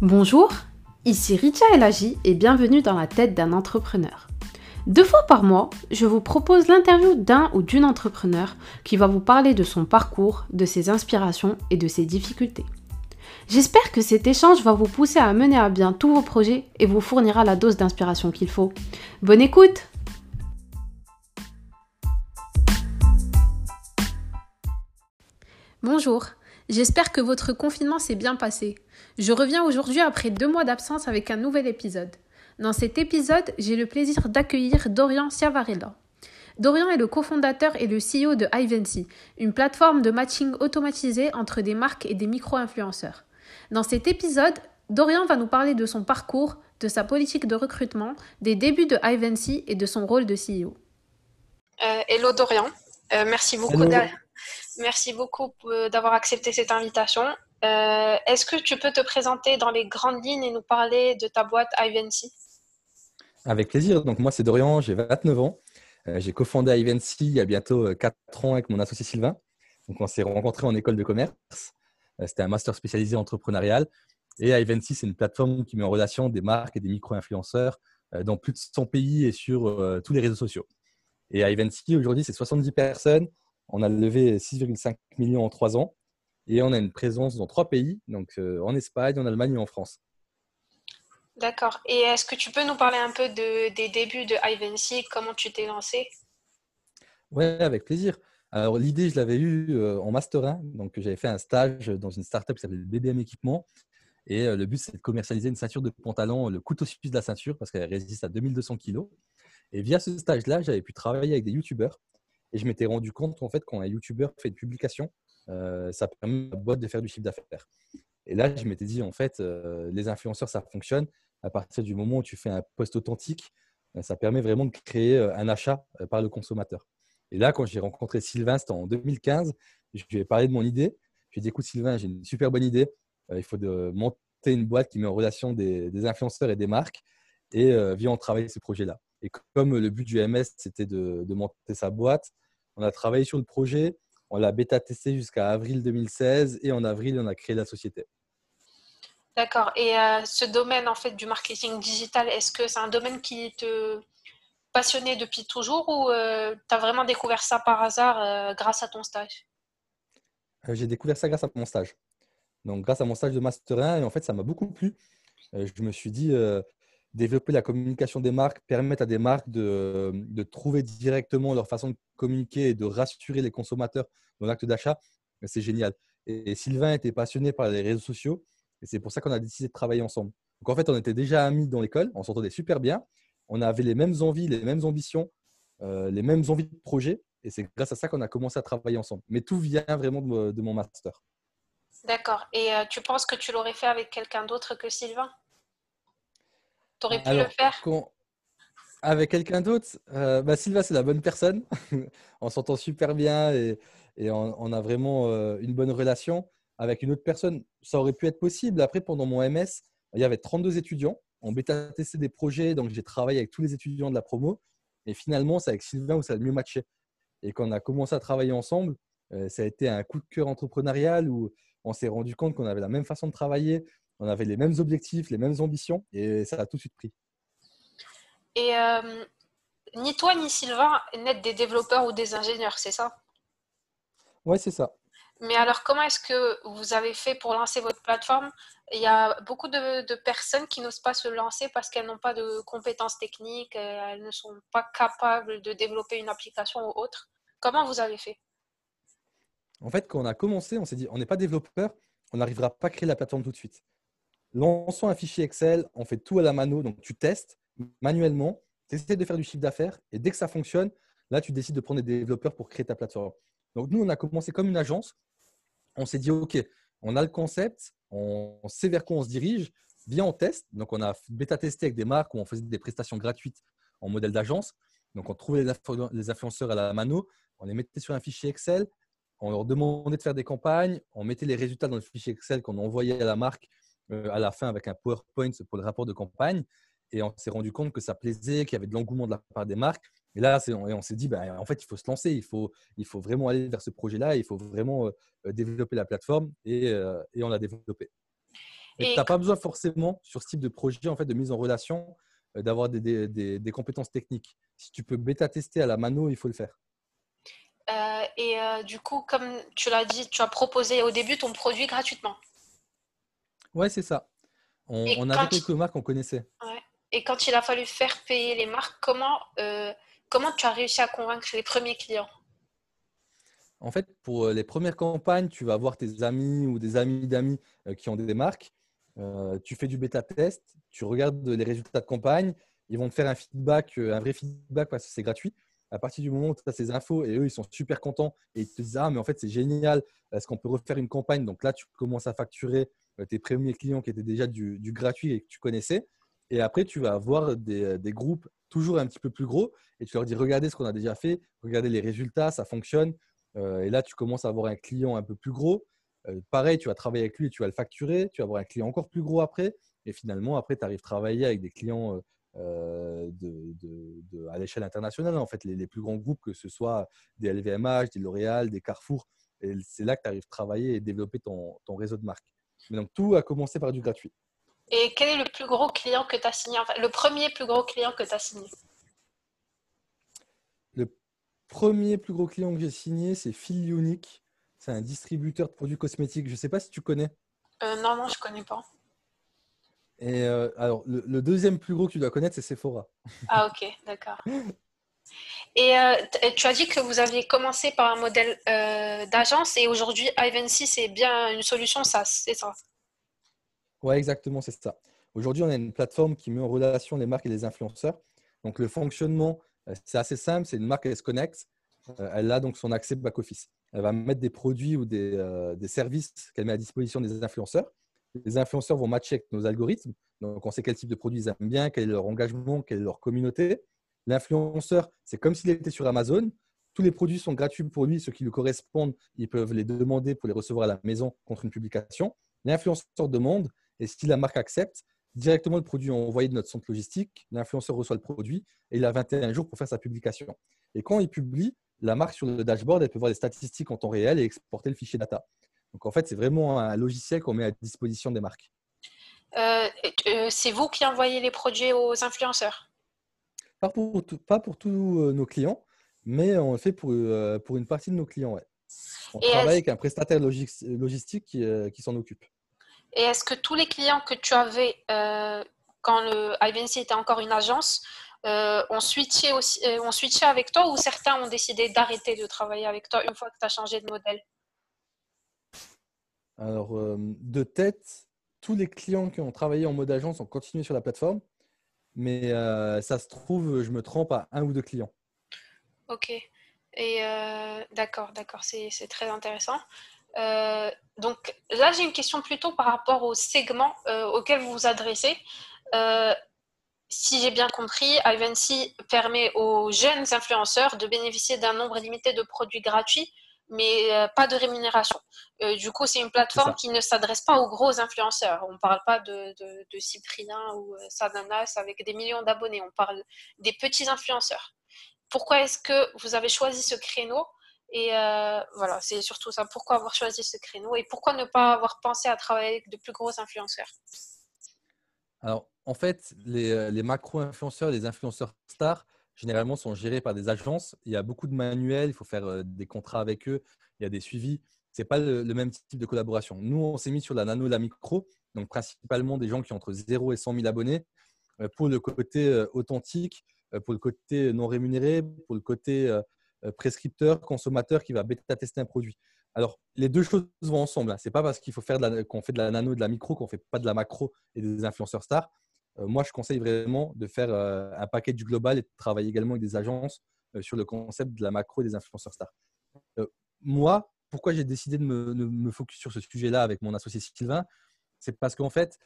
Bonjour, ici Richa Elagi et bienvenue dans la tête d'un entrepreneur. Deux fois par mois, je vous propose l'interview d'un ou d'une entrepreneur qui va vous parler de son parcours, de ses inspirations et de ses difficultés. J'espère que cet échange va vous pousser à mener à bien tous vos projets et vous fournira la dose d'inspiration qu'il faut. Bonne écoute Bonjour, j'espère que votre confinement s'est bien passé. Je reviens aujourd'hui après deux mois d'absence avec un nouvel épisode. Dans cet épisode, j'ai le plaisir d'accueillir Dorian Ciavarella. Dorian est le cofondateur et le CEO de Ivancy, une plateforme de matching automatisé entre des marques et des micro-influenceurs. Dans cet épisode, Dorian va nous parler de son parcours, de sa politique de recrutement, des débuts de Ivancy et de son rôle de CEO. Euh, hello Dorian, euh, merci beaucoup. Merci beaucoup euh, d'avoir accepté cette invitation. Euh, est-ce que tu peux te présenter dans les grandes lignes et nous parler de ta boîte Ivancy Avec plaisir. Donc, moi, c'est Dorian, j'ai 29 ans. Euh, j'ai cofondé Ivancy il y a bientôt 4 ans avec mon associé Sylvain. Donc, on s'est rencontrés en école de commerce. C'était un master spécialisé entrepreneurial. Et Ivancy, c'est une plateforme qui met en relation des marques et des micro-influenceurs dans plus de 100 pays et sur tous les réseaux sociaux. Et Ivancy, aujourd'hui, c'est 70 personnes on a levé 6,5 millions en trois ans et on a une présence dans trois pays, donc euh, en Espagne, en Allemagne et en France. D'accord. Et est-ce que tu peux nous parler un peu des débuts de Ivancy, comment tu t'es lancé? Oui, avec plaisir. Alors l'idée, je l'avais eue euh, en Master 1, donc j'avais fait un stage dans une startup qui s'appelle BBM Équipement. Et euh, le but, c'est de commercialiser une ceinture de pantalon, le couteau suisse de la ceinture, parce qu'elle résiste à 2200 kg. Et via ce stage-là, j'avais pu travailler avec des youtubeurs et je m'étais rendu compte en fait quand un YouTuber fait une publication, euh, ça permet à la boîte de faire du chiffre d'affaires. Et là, je m'étais dit en fait, euh, les influenceurs, ça fonctionne. À partir du moment où tu fais un post authentique, euh, ça permet vraiment de créer un achat par le consommateur. Et là, quand j'ai rencontré Sylvain, c'était en 2015, je lui ai parlé de mon idée. Je lui ai dit, écoute Sylvain, j'ai une super bonne idée. il faut de monter une boîte qui met en relation des, influenceurs et des marques. Et viens, on travaille ce projet-là. Et comme le but du MS, c'était de, monter sa boîte, on a travaillé sur le projet, on l'a bêta-testé jusqu'à avril 2016 et en avril, on a créé la société. D'accord. Et euh, ce domaine en fait du marketing digital, est-ce que c'est un domaine qui te passionnait depuis toujours ou euh, tu as vraiment découvert ça par hasard euh, grâce à ton stage? J'ai découvert ça grâce à mon stage. Donc grâce à mon stage de Master 1 et en fait ça m'a beaucoup plu. je me suis dit développer la communication des marques, permettre à des marques de, de, trouver directement leur façon de communiquer et de rassurer les consommateurs dans l'acte d'achat, c'est génial. Et, Sylvain était passionné par les réseaux sociaux et c'est pour ça qu'on a décidé de travailler ensemble. Donc en fait, on était déjà amis dans l'école, on s'entendait super bien, on avait les mêmes envies, les mêmes ambitions, euh, les mêmes envies de projet et c'est grâce à ça qu'on a commencé à travailler ensemble. Mais tout vient vraiment de, mon master. D'accord. Et euh, tu penses que tu l'aurais fait avec quelqu'un d'autre que Sylvain? Tu aurais pu le faire Avec quelqu'un d'autre euh, bah, Sylvain, c'est la bonne personne. on s'entend super bien et, on, a vraiment euh, une bonne relation. Avec une autre personne, ça aurait pu être possible. Après, pendant mon MS, il y avait 32 étudiants. On bêta-testé des projets, donc j'ai travaillé avec tous les étudiants de la promo. Et finalement, c'est avec Sylvain où ça a le mieux matché. Et quand on a commencé à travailler ensemble, euh, ça a été un coup de cœur entrepreneurial où on s'est rendu compte qu'on avait la même façon de travailler, on avait les mêmes objectifs, les mêmes ambitions, et ça a tout de suite pris. Et euh, ni toi ni Sylvain n'êtes des développeurs ou des ingénieurs, c'est ça? Oui, c'est ça. Mais alors, comment est-ce que vous avez fait pour lancer votre plateforme? Il y a beaucoup de, personnes qui n'osent pas se lancer parce qu'elles n'ont pas de compétences techniques, elles ne sont pas capables de développer une application ou autre. Comment vous avez fait? En fait, quand on a commencé, on s'est dit, on n'est pas développeur, on n'arrivera pas à créer la plateforme tout de suite. Lançons un fichier Excel, on fait tout à la mano, donc tu testes manuellement, tu essaies de faire du chiffre d'affaires et dès que ça fonctionne, là, tu décides de prendre des développeurs pour créer ta plateforme. Donc, nous, on a commencé comme une agence. On s'est dit, OK, on a le concept, on sait vers quoi on se dirige, bien on teste. Donc, on a bêta-testé avec des marques où on faisait des prestations gratuites en modèle d'agence. Donc, on trouvait les influenceurs à la mano, on les mettait sur un fichier Excel, on leur demandait de faire des campagnes, on mettait les résultats dans le fichier Excel qu'on envoyait à la marque à la fin avec un PowerPoint pour le rapport de campagne. Et on s'est rendu compte que ça plaisait, qu'il y avait de l'engouement de la part des marques. Et là, on s'est dit, ben, en fait, il faut se lancer, il faut, il faut vraiment aller vers ce projet-là, il faut vraiment euh, développer la plateforme et, euh, et on l'a développé. Et tu n'as pas besoin forcément, sur ce type de projet en fait, de mise en relation, euh, d'avoir des, des, des, compétences techniques. Si tu peux bêta-tester à la mano, il faut le faire. Euh, et euh, du coup, comme tu l'as dit, tu as proposé au début ton produit gratuitement. Ouais, c'est ça. On, on avait quelques marques qu'on connaissait. Ouais. Et quand il a fallu faire payer les marques, comment, comment tu as réussi à convaincre les premiers clients? En fait, pour les premières campagnes, tu vas avoir tes amis ou des amis d'amis qui ont des marques. tu fais du bêta-test, tu regardes les résultats de campagne, ils vont te faire un feedback, un vrai feedback parce que c'est gratuit à partir du moment où tu as ces infos et eux, ils sont super contents et ils te disent Ah, mais en fait, c'est génial, est-ce qu'on peut refaire une campagne? Donc là, tu commences à facturer euh, tes premiers clients qui étaient déjà du, gratuit et que tu connaissais. Et après, tu vas avoir des, groupes toujours un petit peu plus gros et tu leur dis Regardez ce qu'on a déjà fait, regardez les résultats, ça fonctionne. Euh, et là, tu commences à avoir un client un peu plus gros. Euh, pareil, tu vas travailler avec lui et tu vas le facturer. Tu vas avoir un client encore plus gros après. Et finalement, après, tu arrives à travailler avec des clients euh, à l'échelle internationale, en fait, les, plus grands groupes, que ce soit des LVMH, des L'Oréal, des Carrefour. C'est là que tu arrives à travailler et développer ton, ton, réseau de marques. Mais donc, tout a commencé par du gratuit. Et quel est le plus gros client que tu as signé enfin, Le premier plus gros client que tu as signé? Le premier plus gros client que j'ai signé, c'est Phil Unique. C'est un distributeur de produits cosmétiques. Je ne sais pas si tu connais. Euh, non, non, je ne connais pas. Et euh, alors, le, deuxième plus gros que tu dois connaître, c'est Sephora. Ah, ok, d'accord. Et euh, tu as dit que vous aviez commencé par un modèle euh, d'agence et aujourd'hui, Ivancy, c'est bien une solution SaaS, c'est ça Oui, exactement, c'est ça. Aujourd'hui, on a une plateforme qui met en relation les marques et les influenceurs. Donc, le fonctionnement, c'est assez simple. C'est une marque, elle se connecte. Elle a donc son accès back-office. Elle va mettre des produits ou des, des services qu'elle met à disposition des influenceurs les influenceurs vont matcher avec nos algorithmes. Donc, on sait quel type de produit ils aiment bien, quel est leur engagement, quelle est leur communauté. L'influenceur, c'est comme s'il était sur Amazon. Tous les produits sont gratuits pour lui. Ceux qui lui correspondent, ils peuvent les demander pour les recevoir à la maison contre une publication. L'influenceur demande et si la marque accepte, directement le produit est envoyé de notre centre logistique. L'influenceur reçoit le produit et il a 21 jours pour faire sa publication. Et quand il publie, la marque sur le dashboard, elle peut voir les statistiques en temps réel et exporter le fichier data. Donc en fait, c'est vraiment un logiciel qu'on met à disposition des marques. Euh, euh, c'est vous qui envoyez les produits aux influenceurs? Pas pour, pas pour tous euh, nos clients, mais on le fait pour, pour une partie de nos clients. Ouais. On travaille avec un prestataire logistique qui, qui s'en occupe. Et est-ce que tous les clients que tu avais quand le IVNC était encore une agence ont, switché aussi, ont switché avec toi ou certains ont décidé d'arrêter de travailler avec toi une fois que tu as changé de modèle? Alors, euh, de tête, tous les clients qui ont travaillé en mode agence ont continué sur la plateforme, mais euh, ça se trouve, je me trompe à un ou deux clients. Ok. Et euh, d'accord, d'accord, c'est très intéressant. donc là, j'ai une question plutôt par rapport au segment auquel vous vous adressez. si j'ai bien compris, Ivancy permet aux jeunes influenceurs de bénéficier d'un nombre limité de produits gratuits mais euh, pas de rémunération. Euh, du coup, c'est une plateforme qui ne s'adresse pas aux gros influenceurs. On ne parle pas de, de, Cyprien ou euh, Sadanas avec des millions d'abonnés. On parle des petits influenceurs. Pourquoi est-ce que vous avez choisi ce créneau? Et voilà, c'est surtout ça. Pourquoi avoir choisi ce créneau? Et pourquoi ne pas avoir pensé à travailler avec de plus gros influenceurs? Alors, en fait, les, les macro-influenceurs, les influenceurs stars, généralement sont gérés par des agences. Il y a beaucoup de manuels, il faut faire euh, des contrats avec eux, il y a des suivis. Ce n'est pas le, même type de collaboration. Nous, on s'est mis sur la nano et la micro, donc principalement des gens qui ont entre 0 et 100 000 abonnés, euh, pour le côté euh, authentique, pour le côté non rémunéré, pour le côté prescripteur, consommateur qui va bêta-tester un produit. Alors, les deux choses vont ensemble. Hein. Ce n'est pas parce qu'il faut faire qu'on fait de la nano et de la micro qu'on ne fait pas de la macro et des influenceurs stars. Euh, moi, je conseille vraiment de faire euh, un du global et de travailler également avec des agences euh, sur le concept de la macro et des influenceurs stars. moi, pourquoi j'ai décidé de me, me, focus sur ce sujet-là avec mon associé Sylvain C'est parce qu'en fait,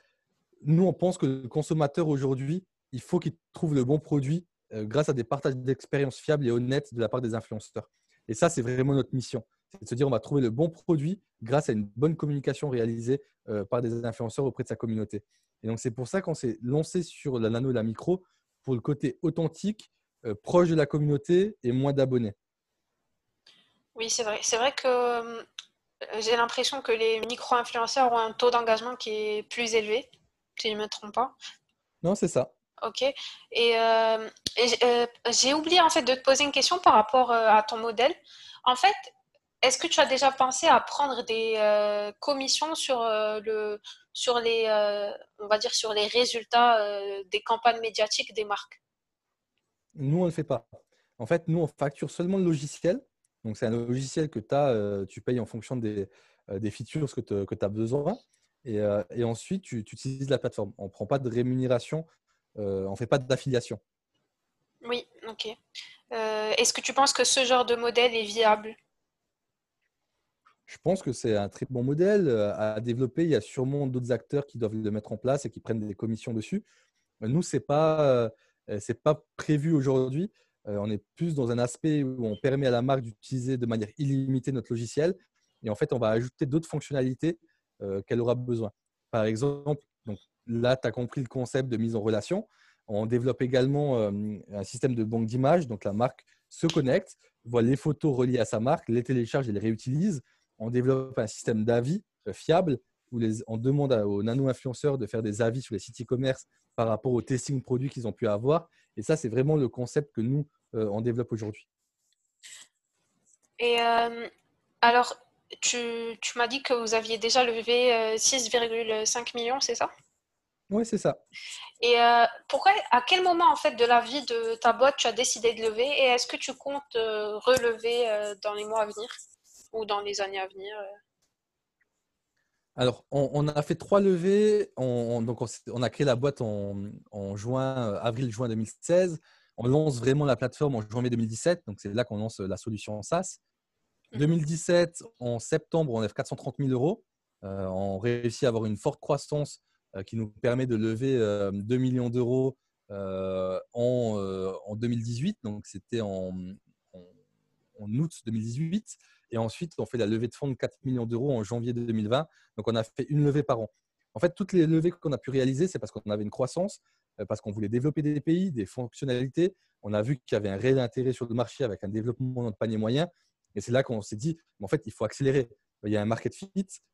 nous, on pense que le consommateur aujourd'hui, il faut qu'il trouve le bon produit grâce à des partages d'expériences fiables et honnêtes de la part des influenceurs. Et ça, c'est vraiment notre mission. C'est de se dire, on va trouver le bon produit grâce à une bonne communication réalisée par des influenceurs auprès de sa communauté. Et donc, c'est pour ça qu'on s'est lancé sur la nano et la micro pour le côté authentique, euh, proche de la communauté et moins d'abonnés. Oui, c'est vrai. C'est vrai que j'ai l'impression que les micro-influenceurs ont un taux d'engagement qui est plus élevé, si je ne me trompe pas. Non, c'est ça. Ok. Et, euh, euh, j'ai oublié en fait de te poser une question par rapport euh, à ton modèle. En fait, est-ce que tu as déjà pensé à prendre des commissions sur le, sur les, on va dire sur les résultats des campagnes médiatiques des marques? Nous, on ne le fait pas. En fait, nous, on facture seulement le logiciel. Donc, c'est un logiciel que as, tu payes en fonction des, des features que tu as besoin. Et, et ensuite, tu, tu, utilises la plateforme. On ne prend pas de rémunération euh, on ne fait pas d'affiliation. Oui, ok. Euh, est-ce que tu penses que ce genre de modèle est viable? Je pense que c'est un très bon modèle euh, à développer. Il y a sûrement d'autres acteurs qui doivent le mettre en place et qui prennent des commissions dessus. Nous, ce n'est pas, pas prévu aujourd'hui. On est plus dans un aspect où on permet à la marque d'utiliser de manière illimitée notre logiciel. Et en fait, on va ajouter d'autres fonctionnalités qu'elle aura besoin. Par exemple, là, tu as compris le concept de mise en relation. On développe également euh, un système de banque d'images. Donc, la marque se connecte, voit les photos reliées à sa marque, les télécharge et les réutilise. On développe un système d'avis euh, fiable où on demande aux nano-influenceurs de faire des avis sur les sites e-commerce par rapport au testing produits qu'ils ont pu avoir. Et ça, c'est vraiment le concept que nous, euh, on développe aujourd'hui. Et alors, tu, m'as dit que vous aviez déjà levé 6,5 millions, c'est ça? Oui, c'est ça. Et euh, pourquoi, à quel moment en fait de la vie de ta boîte tu as décidé de lever? Et est-ce que tu comptes euh, relever euh, dans les mois à venir? Ou dans les années à venir Alors, on, a fait trois levées. On, donc, on, a créé la boîte en, juin, avril-juin 2016. On lance vraiment la plateforme en janvier 2017. Donc, c'est là qu'on lance la solution SaaS. 2017, mmh. en septembre, on lève 430 000 euros. on réussit à avoir une forte croissance euh, qui nous permet de lever 2 euh, millions d'euros euh, en, 2018. Donc, c'était en, août 2018. Et ensuite, on fait la levée de fonds de 4 millions d'euros en janvier 2020. Donc, on a fait une levée par an. En fait, toutes les levées qu'on a pu réaliser, c'est parce qu'on avait une croissance, parce qu'on voulait développer des pays, des fonctionnalités. On a vu qu'il y avait un réel intérêt sur le marché avec un développement de panier moyen. Et c'est là qu'on s'est dit, en fait, il faut accélérer. Il y a un market fit,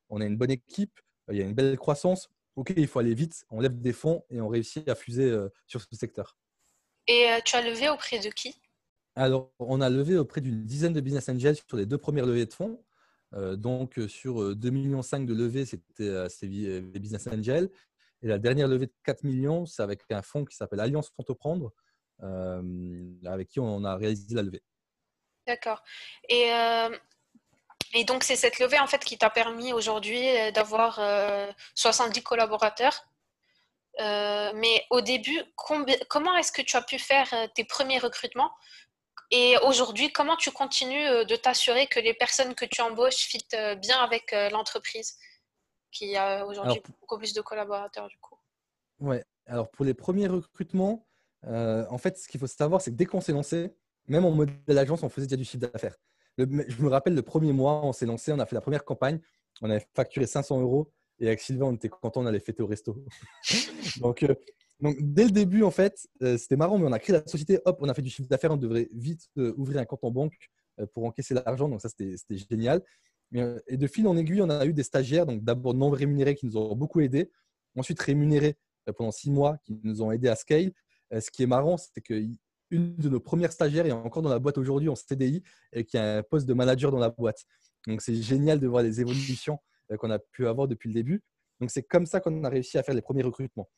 on a une bonne équipe, il y a une belle croissance. OK, il faut aller vite, on lève des fonds et on réussit à fuser euh, sur ce secteur. Et euh, tu as levé auprès de qui? Alors, on a levé auprès d'une dizaine de business angels sur les deux premières levées de fonds. Euh, donc, sur 2,5 millions de levées, c'était les business angels. Et la dernière levée de 4 millions, c'est avec un fonds qui s'appelle Alliance Entreprendre, avec qui on a réalisé la levée. D'accord. Et donc, c'est cette levée en fait qui t'a permis aujourd'hui euh, d'avoir 70 euh, collaborateurs. Euh, mais au début, comment est-ce que tu as pu faire tes premiers recrutements? Et aujourd'hui, comment tu continues de t'assurer que les personnes que tu embauches fitent bien avec l'entreprise qui a aujourd'hui beaucoup plus de collaborateurs du coup? Ouais, alors pour les premiers recrutements, en fait, ce qu'il faut savoir, c'est que dès qu'on s'est lancé, même en modèle agence, on faisait déjà du chiffre d'affaires. Je me rappelle le premier mois, on s'est lancé, on a fait la première campagne, on avait facturé 500 euros et avec Sylvain, on était content, on allait fêter au resto. donc, euh, donc, dès le début, en fait, euh, c'était marrant, mais on a créé la société, hop, on a fait du chiffre d'affaires, on devrait vite euh, ouvrir un compte en banque pour encaisser l'argent, donc ça, c'était génial. Et de fil en aiguille, on a eu des stagiaires, donc d'abord non rémunérés qui nous ont beaucoup aidés, ensuite rémunérés pendant six mois qui nous ont aidés à scale. Ce qui est marrant, c'est que une de nos premières stagiaires est encore dans la boîte aujourd'hui en CDI et qui a un poste de manager dans la boîte. Donc, c'est génial de voir les évolutions euh, qu'on a pu avoir depuis le début. Donc, c'est comme ça qu'on a réussi à faire les premiers recrutements.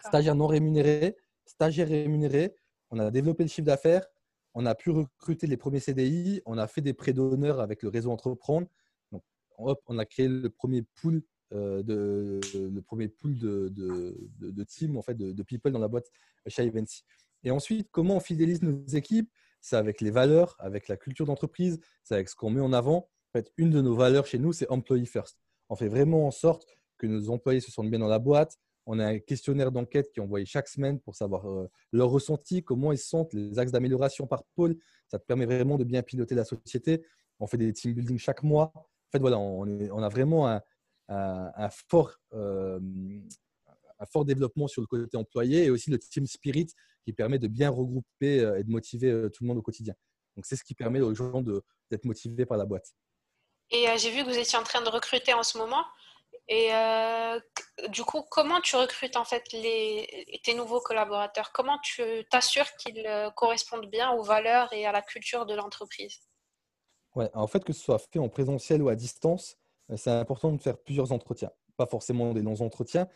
Stagiaires non rémunérés, stagiaires rémunérés. On a développé le chiffre d'affaires. On a pu recruter les premiers CDI. On a fait des prêts d'honneur avec le réseau Entreprendre. Donc, on a créé le premier pool euh, de, le premier pool de, de, team, en fait, de, people dans la boîte chez Eventy. Et ensuite, comment on fidélise nos équipes? C'est avec les valeurs, avec la culture d'entreprise, c'est avec ce qu'on met en avant. En fait, une de nos valeurs chez nous, c'est Employee First. On fait vraiment en sorte que nos employés se sentent bien dans la boîte. On a un questionnaire d'enquête qui est envoyé chaque semaine pour savoir euh, leur ressenti, comment ils sentent, les axes d'amélioration par pôle. Ça permet vraiment de bien piloter la société. On fait des team building chaque mois. En fait, voilà, on, a vraiment un, un, fort, euh, un fort développement sur le côté employé et aussi le team spirit qui permet de bien regrouper euh, et de motiver euh, tout le monde au quotidien. Donc, c'est ce qui permet aux gens d'être motivés par la boîte. Et j'ai vu que vous étiez en train de recruter en ce moment. Et du coup, comment tu recrutes en fait tes nouveaux collaborateurs? Comment tu t'assures qu'ils correspondent bien aux valeurs et à la culture de l'entreprise? Ouais, en fait, que ce soit fait en présentiel ou à distance, c'est important de faire plusieurs entretiens. Pas forcément des longs entretiens,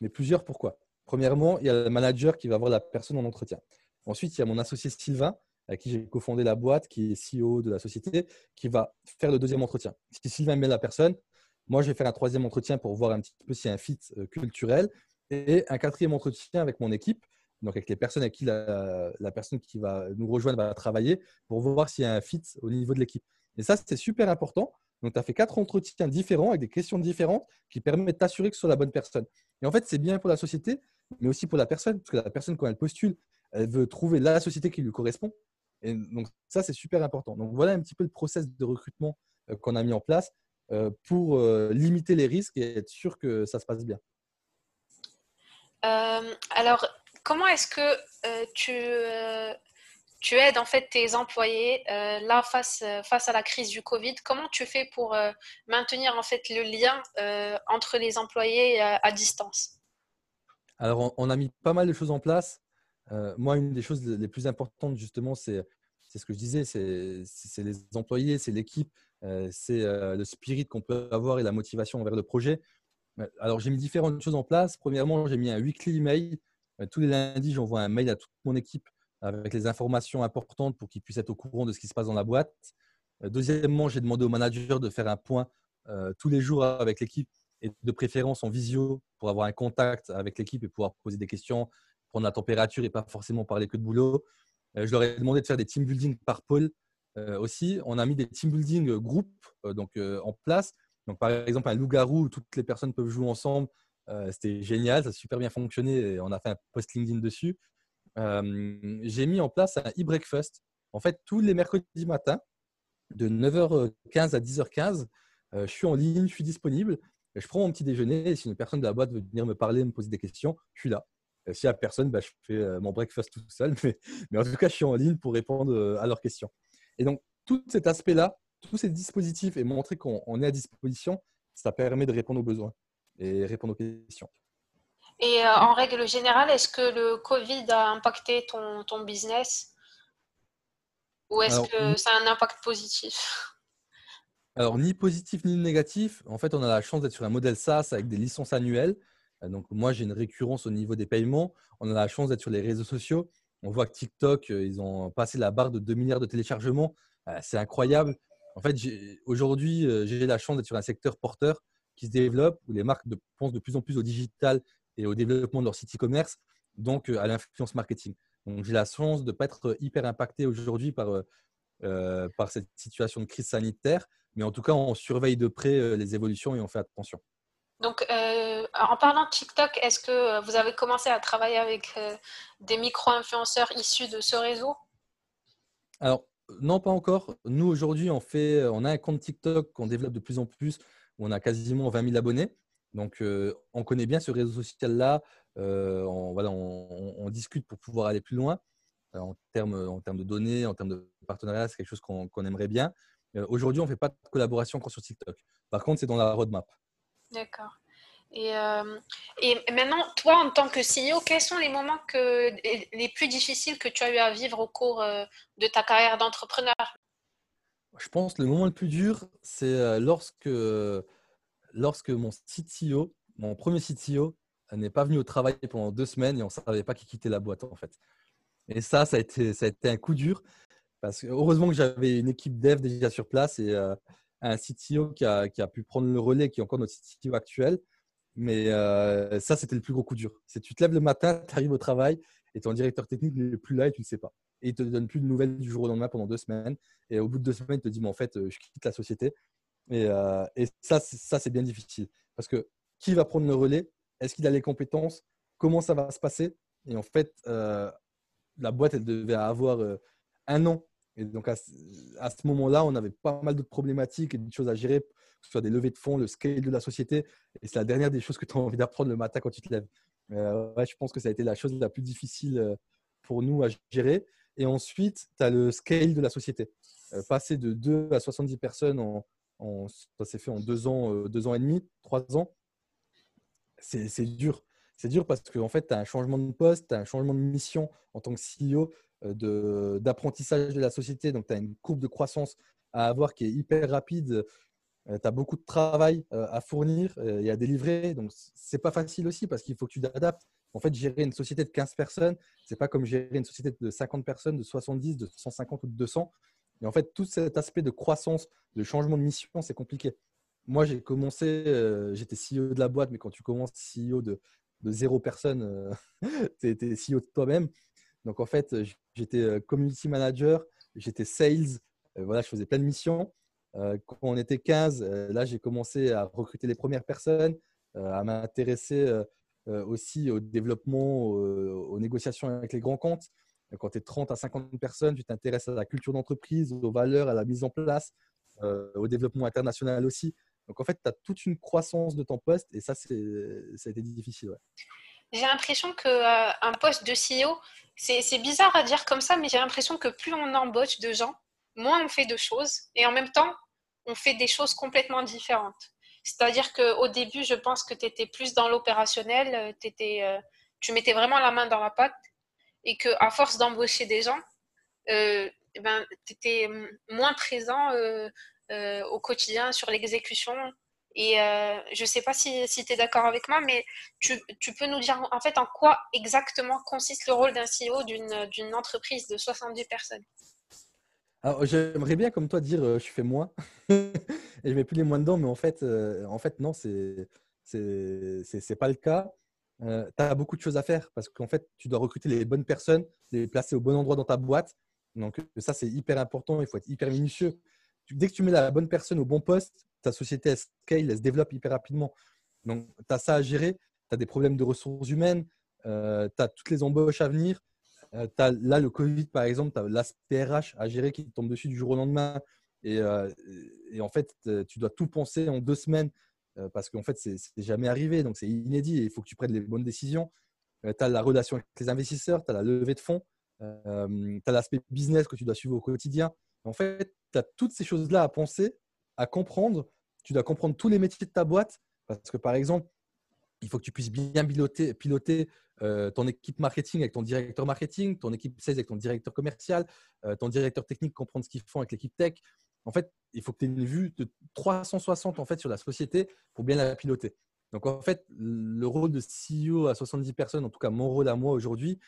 mais plusieurs. Pourquoi? Premièrement, il y a le manager qui va voir la personne en entretien. Ensuite, il y a mon associé Sylvain, avec qui j'ai cofondé la boîte, qui est CEO de la société, qui va faire le deuxième entretien. Si Sylvain met la personne, moi, je vais faire un troisième entretien pour voir un petit peu s'il y a un fit euh, culturel et un quatrième entretien avec mon équipe, donc avec les personnes avec qui la, personne qui va nous rejoindre va travailler pour voir s'il y a un fit au niveau de l'équipe. Et ça, c'est super important. Donc, tu as fait quatre entretiens différents avec des questions différentes qui permettent de t'assurer que ce soit la bonne personne. Et en fait, c'est bien pour la société, mais aussi pour la personne, parce que la personne, quand elle postule, elle veut trouver la société qui lui correspond. Et donc, ça, c'est super important. Donc, voilà un petit peu le process de recrutement euh, qu'on a mis en place pour euh, limiter les risques et être sûr que ça se passe bien. alors, comment est-ce que tu, tu aides en fait tes employés là face, face à la crise du Covid? Comment tu fais pour maintenir en fait le lien entre les employés à distance? Alors, on, a mis pas mal de choses en place. moi, une des choses les plus importantes, justement, c'est ce que je disais, c'est les employés, c'est l'équipe, c'est le spirit qu'on peut avoir et la motivation envers le projet. Alors, j'ai mis différentes choses en place. Premièrement, j'ai mis un weekly email. Tous les lundis, j'envoie un mail à toute mon équipe avec les informations importantes pour qu'ils puissent être au courant de ce qui se passe dans la boîte. Deuxièmement, j'ai demandé au manager de faire un point tous les jours avec l'équipe et de préférence en visio pour avoir un contact avec l'équipe et pouvoir poser des questions, prendre la température et pas forcément parler que de boulot. Je leur ai demandé de faire des team building par pôle aussi. On a mis des team building groupes donc, en place. Donc, par exemple, un loup-garou où toutes les personnes peuvent jouer ensemble. C'était génial, ça a super bien fonctionné et on a fait un post LinkedIn dessus. J'ai mis en place un e-breakfast. En fait, tous les mercredis matins, de 9h15 à 10h15, je suis en ligne, je suis disponible. Je prends mon petit déjeuner et si une personne de la boîte veut venir me parler, me poser des questions, je suis là. S'il n'y a personne, bah, je fais mon breakfast tout seul. Mais, en tout cas, je suis en ligne pour répondre à leurs questions. Et donc, tout cet aspect-là, tous ces dispositifs et montrer qu'on est à disposition, ça permet de répondre aux besoins et répondre aux questions. Et euh, en règle générale, est-ce que le Covid a impacté ton, ton business? Ou est-ce que ça a un impact positif? Alors, ni positif ni négatif. En fait, on a la chance d'être sur un modèle SaaS avec des licences annuelles. Euh, donc, moi, j'ai une récurrence au niveau des paiements. On a la chance d'être sur les réseaux sociaux. On voit que TikTok, euh, ils ont passé la barre de 2 milliards de téléchargements. Euh, c'est incroyable. En fait, aujourd'hui, euh, j'ai la chance d'être sur un secteur porteur qui se développe, où les marques pensent de plus en plus au digital et au développement de leur site e-commerce, donc à l'influence marketing. Donc, j'ai la chance de ne pas être hyper impacté aujourd'hui par, par cette situation de crise sanitaire, mais en tout cas, on surveille de près les évolutions et on fait attention. Donc, euh, en parlant de TikTok, est-ce que euh, vous avez commencé à travailler avec euh, des micro-influenceurs issus de ce réseau? Alors, non, pas encore. Nous, aujourd'hui, on, fait, on a un compte TikTok qu'on développe de plus en plus, où on a quasiment 20 000 abonnés. Donc, on connaît bien ce réseau social-là. on, on, discute pour pouvoir aller plus loin en termes, en termes de données, en termes de partenariat. C'est quelque chose qu'on aimerait bien. aujourd'hui, on ne fait pas de collaboration encore sur TikTok. Par contre, c'est dans la roadmap. D'accord. Et, euh, et, maintenant, toi, en tant que CEO, quels sont les moments les plus difficiles que tu as eu à vivre au cours euh, de ta carrière d'entrepreneur? Je pense que le moment le plus dur, c'est euh, lorsque, lorsque mon CTO, mon premier CTO, n'est pas venu au travail pendant deux semaines et on ne savait pas qui quittait la boîte en fait. Et ça, ça a été, ça a été un coup dur parce que heureusement que j'avais une équipe dev déjà sur place et un CTO qui a, pu prendre le relais, qui est encore notre CTO actuel. Mais euh, ça, c'était le plus gros coup dur. C'est tu te lèves le matin, tu arrives au travail et ton directeur technique n'est plus là et tu ne sais pas. Et il te donne plus de nouvelles du jour au lendemain pendant deux semaines. Et au bout de deux semaines, il te dit, mais en fait, euh, je quitte la société. Et, euh, ça c'est bien difficile. Parce que qui va prendre le relais? Est-ce qu'il a les compétences? Comment ça va se passer? Et en fait, la boîte, elle devait avoir un an et donc, à, ce moment-là, on avait pas mal d'autres problématiques et des choses à gérer, que ce soit des levées de fonds, le scale de la société. Et c'est la dernière des choses que tu as envie d'apprendre le matin quand tu te lèves. Euh, ouais, je pense que ça a été la chose la plus difficile euh, pour nous à gérer. Et ensuite, tu as le scale de la société. Euh, passer de 2 à 70 personnes ça s'est fait en deux ans, deux ans et demi, trois ans. C'est dur. C'est dur parce qu'en en fait, tu as un changement de poste, tu as un changement de mission en tant que CEO d'apprentissage de, la société. Donc, tu as une courbe de croissance à avoir qui est hyper rapide. tu as beaucoup de travail à fournir et à délivrer. Donc, c'est pas facile aussi parce qu'il faut que tu t'adaptes. En fait, gérer une société de 15 personnes, c'est pas comme gérer une société de 50 personnes, de 70, de 150 ou de 200. Et en fait, tout cet aspect de croissance, de changement de mission, c'est compliqué. Moi, j'ai commencé, euh, j'étais CEO de la boîte, mais quand tu commences CEO de, de zéro personne, euh, tu es, CEO de toi-même. Donc, en fait, j'étais euh, community manager, j'étais sales, voilà, je faisais plein de missions. quand on était 15, là, j'ai commencé à recruter les premières personnes, à m'intéresser euh, aussi au développement, aux négociations avec les grands comptes. Quand tu es 30 à 50 personnes, tu t'intéresses à la culture d'entreprise, aux valeurs, à la mise en place, euh, au développement international aussi. Donc en fait, tu as toute une croissance de ton poste et ça, ça a été difficile. J'ai l'impression qu'un euh, poste de CEO, c'est bizarre à dire comme ça, mais j'ai l'impression que plus on embauche de gens, moins on fait de choses et en même temps, on fait des choses complètement différentes. C'est-à-dire qu'au début, je pense que tu étais plus dans l'opérationnel, euh, euh, tu mettais vraiment la main dans la pâte et qu'à force d'embaucher des gens, euh, eh ben, tu étais moins présent au quotidien sur l'exécution. Et je ne sais pas si, tu es d'accord avec moi, mais tu, peux nous dire en fait en quoi exactement consiste le rôle d'un CEO d'une entreprise de 70 personnes? J'aimerais bien, comme toi, dire euh, je fais moins et je mets plus les moins dedans, mais en fait, euh, en fait non, c'est c'est pas le cas. Euh, tu as beaucoup de choses à faire parce qu'en fait, tu dois recruter les bonnes personnes, les placer au bon endroit dans ta boîte. Donc, ça, c'est hyper important. Il faut être hyper minutieux. Dès que tu mets la bonne personne au bon poste, ta société, elle scale, elle se développe hyper rapidement. Donc, tu as ça à gérer. Tu as des problèmes de ressources humaines. tu as toutes les embauches à venir. Euh, là, le Covid, par exemple, tu as l'aspect RH à gérer qui tombe dessus du jour au lendemain. Et, euh, en fait, tu dois tout penser en deux semaines euh, parce qu'en fait, c'est jamais arrivé. Donc, c'est inédit et il faut que tu prennes les bonnes décisions. tu as la relation avec les investisseurs, tu as la levée de fonds, tu as l'aspect business que tu dois suivre au quotidien. En fait, tu as toutes ces choses-là à penser, à comprendre. Tu dois comprendre tous les métiers de ta boîte parce que, par exemple, il faut que tu puisses bien piloter, euh, ton équipe marketing avec ton directeur marketing, ton équipe sales avec ton directeur commercial, euh, ton directeur technique comprendre ce qu'ils font avec l'équipe tech. En fait, il faut que tu aies une vue de 360 en fait, sur la société pour bien la piloter. Donc, en fait, le rôle de CEO à 70 personnes, en tout cas mon rôle à moi aujourd'hui,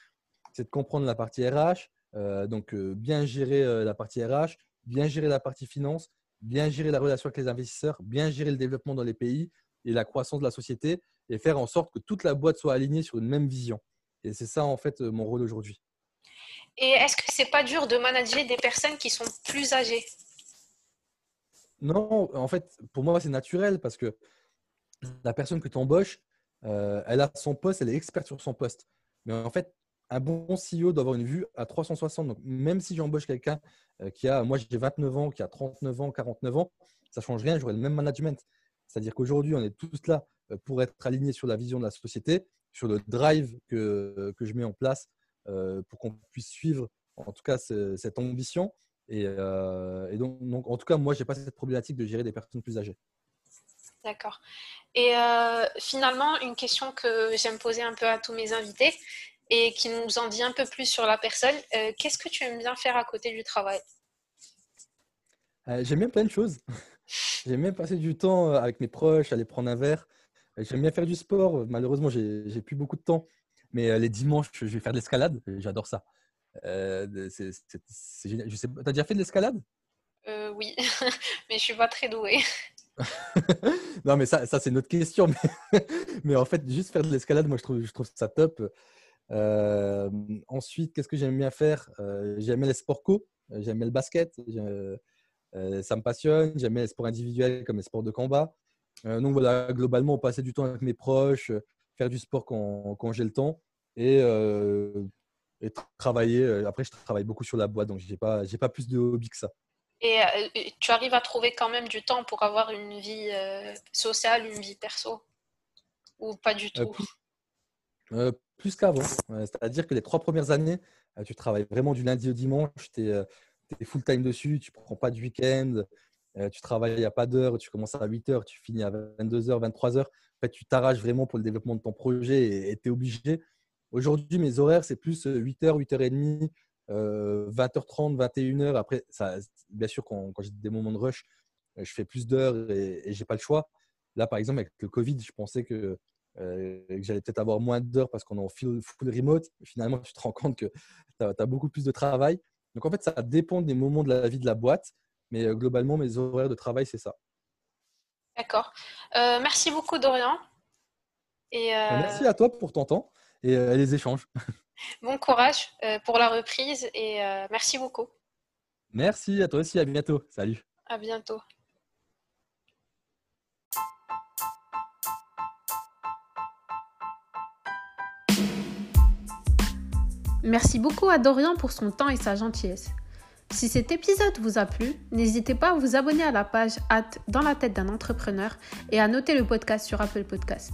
c'est de comprendre la partie RH, donc bien gérer la partie RH, bien gérer la partie finance, bien gérer la relation avec les investisseurs, bien gérer le développement dans les pays et la croissance de la société et faire en sorte que toute la boîte soit alignée sur une même vision. Et c'est ça, en fait, mon rôle aujourd'hui. Et est-ce que c'est pas dur de manager des personnes qui sont plus âgées? Non, en fait, pour moi, c'est naturel parce que la personne que tu embauches, euh, elle a son poste, elle est experte sur son poste. Mais en fait, un bon CEO doit avoir une vue à 360. Donc, même si j'embauche quelqu'un euh, qui a, moi j'ai 29 ans, qui a 39 ans, 49 ans, ça ne change rien, j'aurai le même management. C'est-à-dire qu'aujourd'hui, on est tous là euh, pour être alignés sur la vision de la société, sur le drive que, que je mets en place euh, pour qu'on puisse suivre en tout cas cette ambition. Et, euh, donc, en tout cas, moi, je n'ai pas cette problématique de gérer des personnes plus âgées. D'accord. Et finalement, une question que j'aime poser un peu à tous mes invités et qui nous en dit un peu plus sur la personne, qu'est-ce que tu aimes bien faire à côté du travail? J'aime bien plein de choses. J'aime bien passer du temps avec mes proches, aller prendre un verre. J'aime bien faire du sport. Malheureusement, j'ai plus beaucoup de temps. Mais euh, les dimanches, je vais faire de l'escalade. J'adore ça. Euh, c'est génial. As déjà fait de l'escalade? Euh, Oui, mais je suis pas très douée. non, mais ça, ça c'est une autre question. Mais, en fait, juste faire de l'escalade, moi, je trouve, je trouve ça top. Ensuite, qu'est-ce que j'aime bien faire? J'aime les sports co. J'aime le basket. ça me passionne. J'aime les sports individuels comme les sports de combat. Donc voilà, globalement, passer du temps avec mes proches, faire du sport quand, quand j'ai le temps et, et, travailler. Après, je travaille beaucoup sur la boîte, donc je n'ai pas, pas plus de hobby que ça. Et tu arrives à trouver quand même du temps pour avoir une vie sociale, une vie perso? Ou pas du tout? Plus, qu'avant. C'est-à-dire que les trois premières années, tu travailles vraiment du lundi au dimanche, tu es, full-time dessus, tu ne prends pas de week-end. tu travailles à pas d'heure, tu commences à 8 heures, tu finis à 22 heures, 23 heures. Tu t'arraches vraiment pour le développement de ton projet et tu es obligé. Aujourd'hui, mes horaires, c'est plus 8 heures, 8 8h30, 20h30, 21h. Après, bien sûr, quand, j'ai des moments de rush, je fais plus d'heures et, et j'ai pas le choix. Là, par exemple, avec le Covid, je pensais que euh, que j'allais peut-être avoir moins d'heures parce qu'on est en full, remote. Finalement, tu te rends compte que tu as, beaucoup plus de travail. Donc, en fait, ça dépend des moments de la vie de la boîte. Mais euh, globalement, mes horaires de travail, c'est ça. D'accord. Euh, merci beaucoup, Dorian. Et Merci à toi pour ton temps et les échanges. Bon courage pour la reprise et merci beaucoup. Merci à toi aussi. À bientôt. Salut. À bientôt. Merci beaucoup à Dorian pour son temps et sa gentillesse. Si cet épisode vous a plu, n'hésitez pas à vous abonner à la page Hâte dans la tête d'un entrepreneur et à noter le podcast sur Apple Podcast.